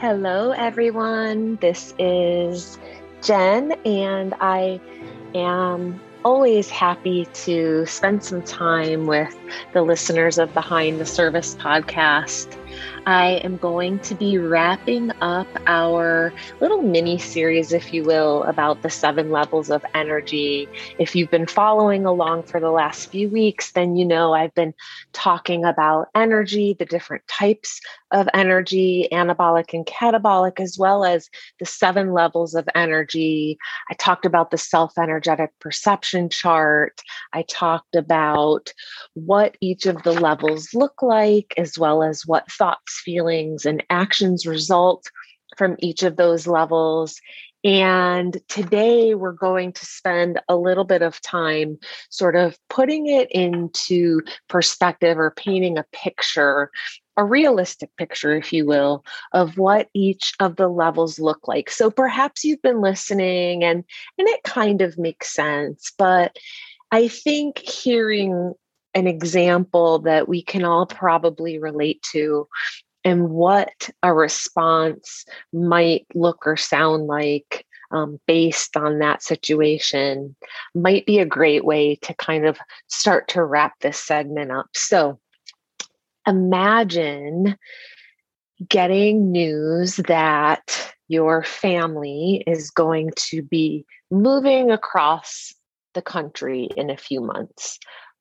Hello, everyone. This is Jen, and I am always happy to spend some time with the listeners of Behind the Service podcast. I am going to be wrapping up our little mini series, if you will, about the seven levels of energy. If you've been following along for the last few weeks, then you know I've been talking about energy, the different types of energy, anabolic and catabolic, as well as the seven levels of energy. I talked about the self energetic perception chart. I talked about what each of the levels look like, as well as what thoughts feelings, and actions result from each of those levels. And today we're going to spend a little bit of time sort of putting it into perspective or painting a picture, a realistic picture, if you will, of what each of the levels look like. So perhaps you've been listening and, and it kind of makes sense, but I think hearing an example that we can all probably relate to and what a response might look or sound like um, based on that situation might be a great way to kind of start to wrap this segment up. So imagine getting news that your family is going to be moving across the country in a few months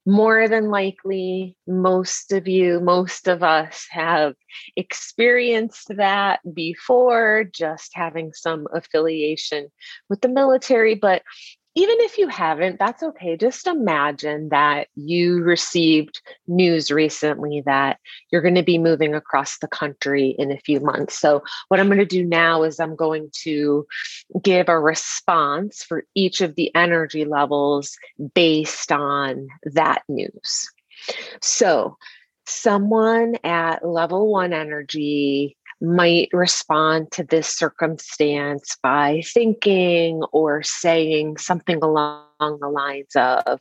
more than likely, most of you, most of us have experienced that before, just having some affiliation with the military. But even if you haven't, that's okay. Just imagine that you received news recently that you're going to be moving across the country in a few months. So, what I'm going to do now is I'm going to give a response for each of the energy levels based on that news. So, someone at level one energy might respond to this circumstance by thinking or saying something along the lines of,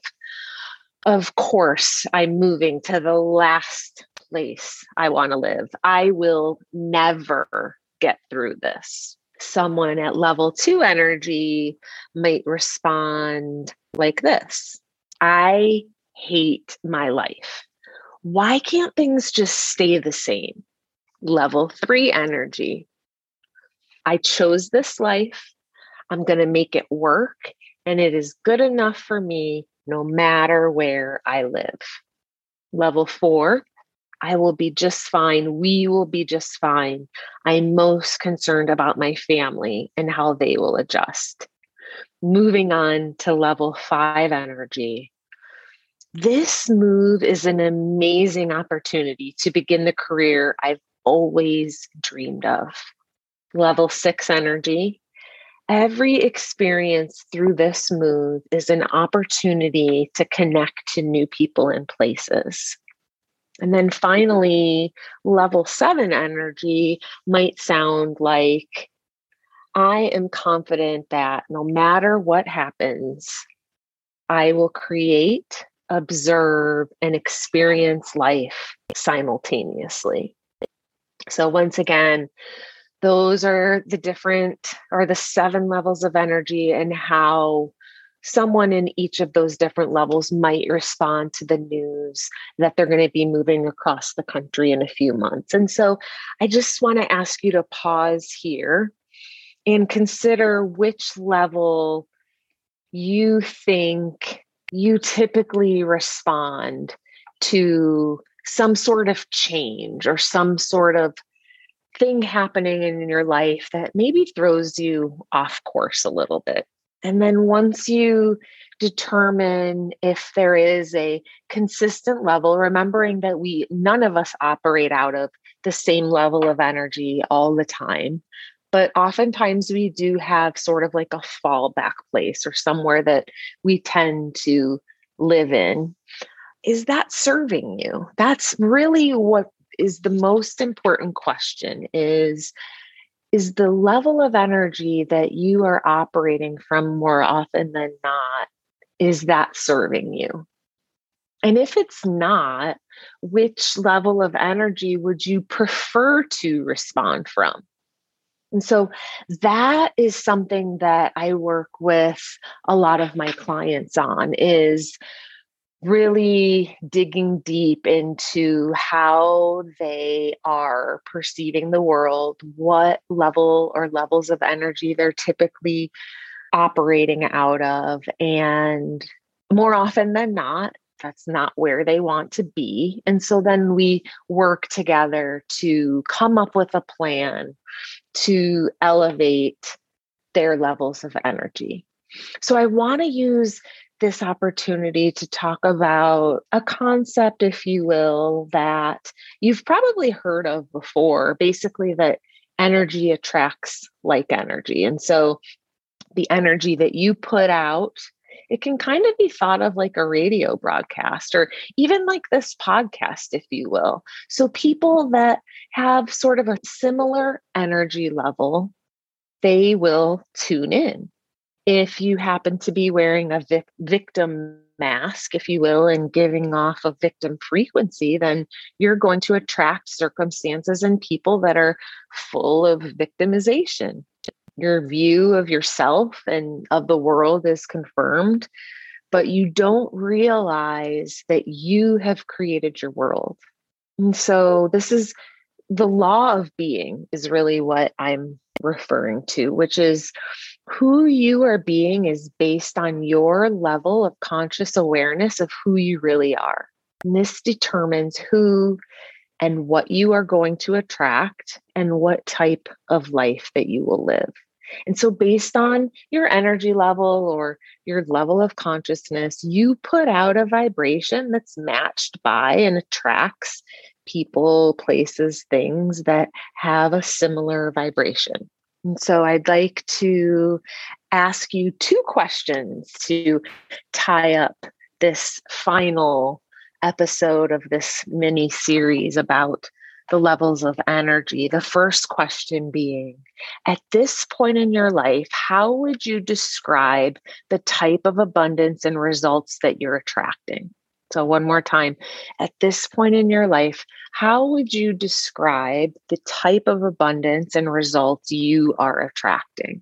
Of course, I'm moving to the last place I want to live. I will never get through this. Someone at level two energy might respond like this I hate my life. Why can't things just stay the same? Level three energy. I chose this life. I'm going to make it work, and it is good enough for me no matter where I live. Level four, I will be just fine. We will be just fine. I'm most concerned about my family and how they will adjust. Moving on to level five energy. This move is an amazing opportunity to begin the career I've always dreamed of. Level six energy. Every experience through this move is an opportunity to connect to new people and places. And then finally, level seven energy might sound like I am confident that no matter what happens, I will create, observe, and experience life simultaneously. So, once again, those are the different or the seven levels of energy and how someone in each of those different levels might respond to the news that they're going to be moving across the country in a few months. And so I just want to ask you to pause here and consider which level you think you typically respond to some sort of change or some sort of thing happening in your life that maybe throws you off course a little bit. And then once you determine if there is a consistent level, remembering that we none of us operate out of the same level of energy all the time. But oftentimes we do have sort of like a fallback place or somewhere that we tend to live in is that serving you? That's really what is the most important question is is the level of energy that you are operating from more often than not is that serving you? And if it's not which level of energy would you prefer to respond from? And so that is something that I work with a lot of my clients on is really digging deep into how they are perceiving the world, what level or levels of energy they're typically operating out of. And more often than not, that's not where they want to be. And so then we work together to come up with a plan to elevate their levels of energy. So I want to use this opportunity to talk about a concept, if you will, that you've probably heard of before basically, that energy attracts like energy. And so the energy that you put out, it can kind of be thought of like a radio broadcast or even like this podcast, if you will. So people that have sort of a similar energy level, they will tune in if you happen to be wearing a vic- victim mask, if you will, and giving off a victim frequency, then you're going to attract circumstances and people that are full of victimization. Your view of yourself and of the world is confirmed, but you don't realize that you have created your world. And so, this is the law of being, is really what I'm referring to, which is who you are being is based on your level of conscious awareness of who you really are. And this determines who and what you are going to attract and what type of life that you will live. And so, based on your energy level or your level of consciousness, you put out a vibration that's matched by and attracts people, places, things that have a similar vibration. And so I'd like to ask you two questions to tie up this final episode of this mini series about the levels of energy. The first question being At this point in your life, how would you describe the type of abundance and results that you're attracting? So, one more time. At this point in your life, how would you describe the type of abundance and results you are attracting?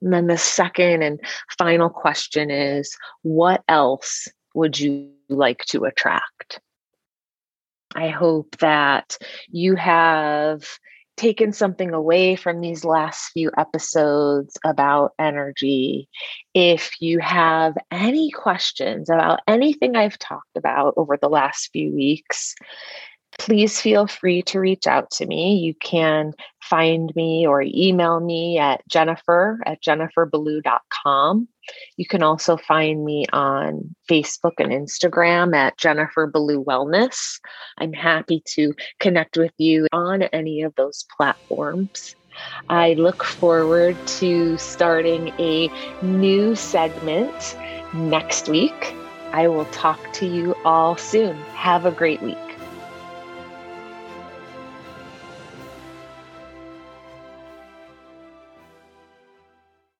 And then the second and final question is what else would you like to attract? I hope that you have taken something away from these last few episodes about energy, if you have any questions about anything I've talked about over the last few weeks, please feel free to reach out to me. You can find me or email me at jennifer at jenniferballou.com. You can also find me on Facebook and Instagram at Jennifer Ballou Wellness. I'm happy to connect with you on any of those platforms. I look forward to starting a new segment next week. I will talk to you all soon. Have a great week.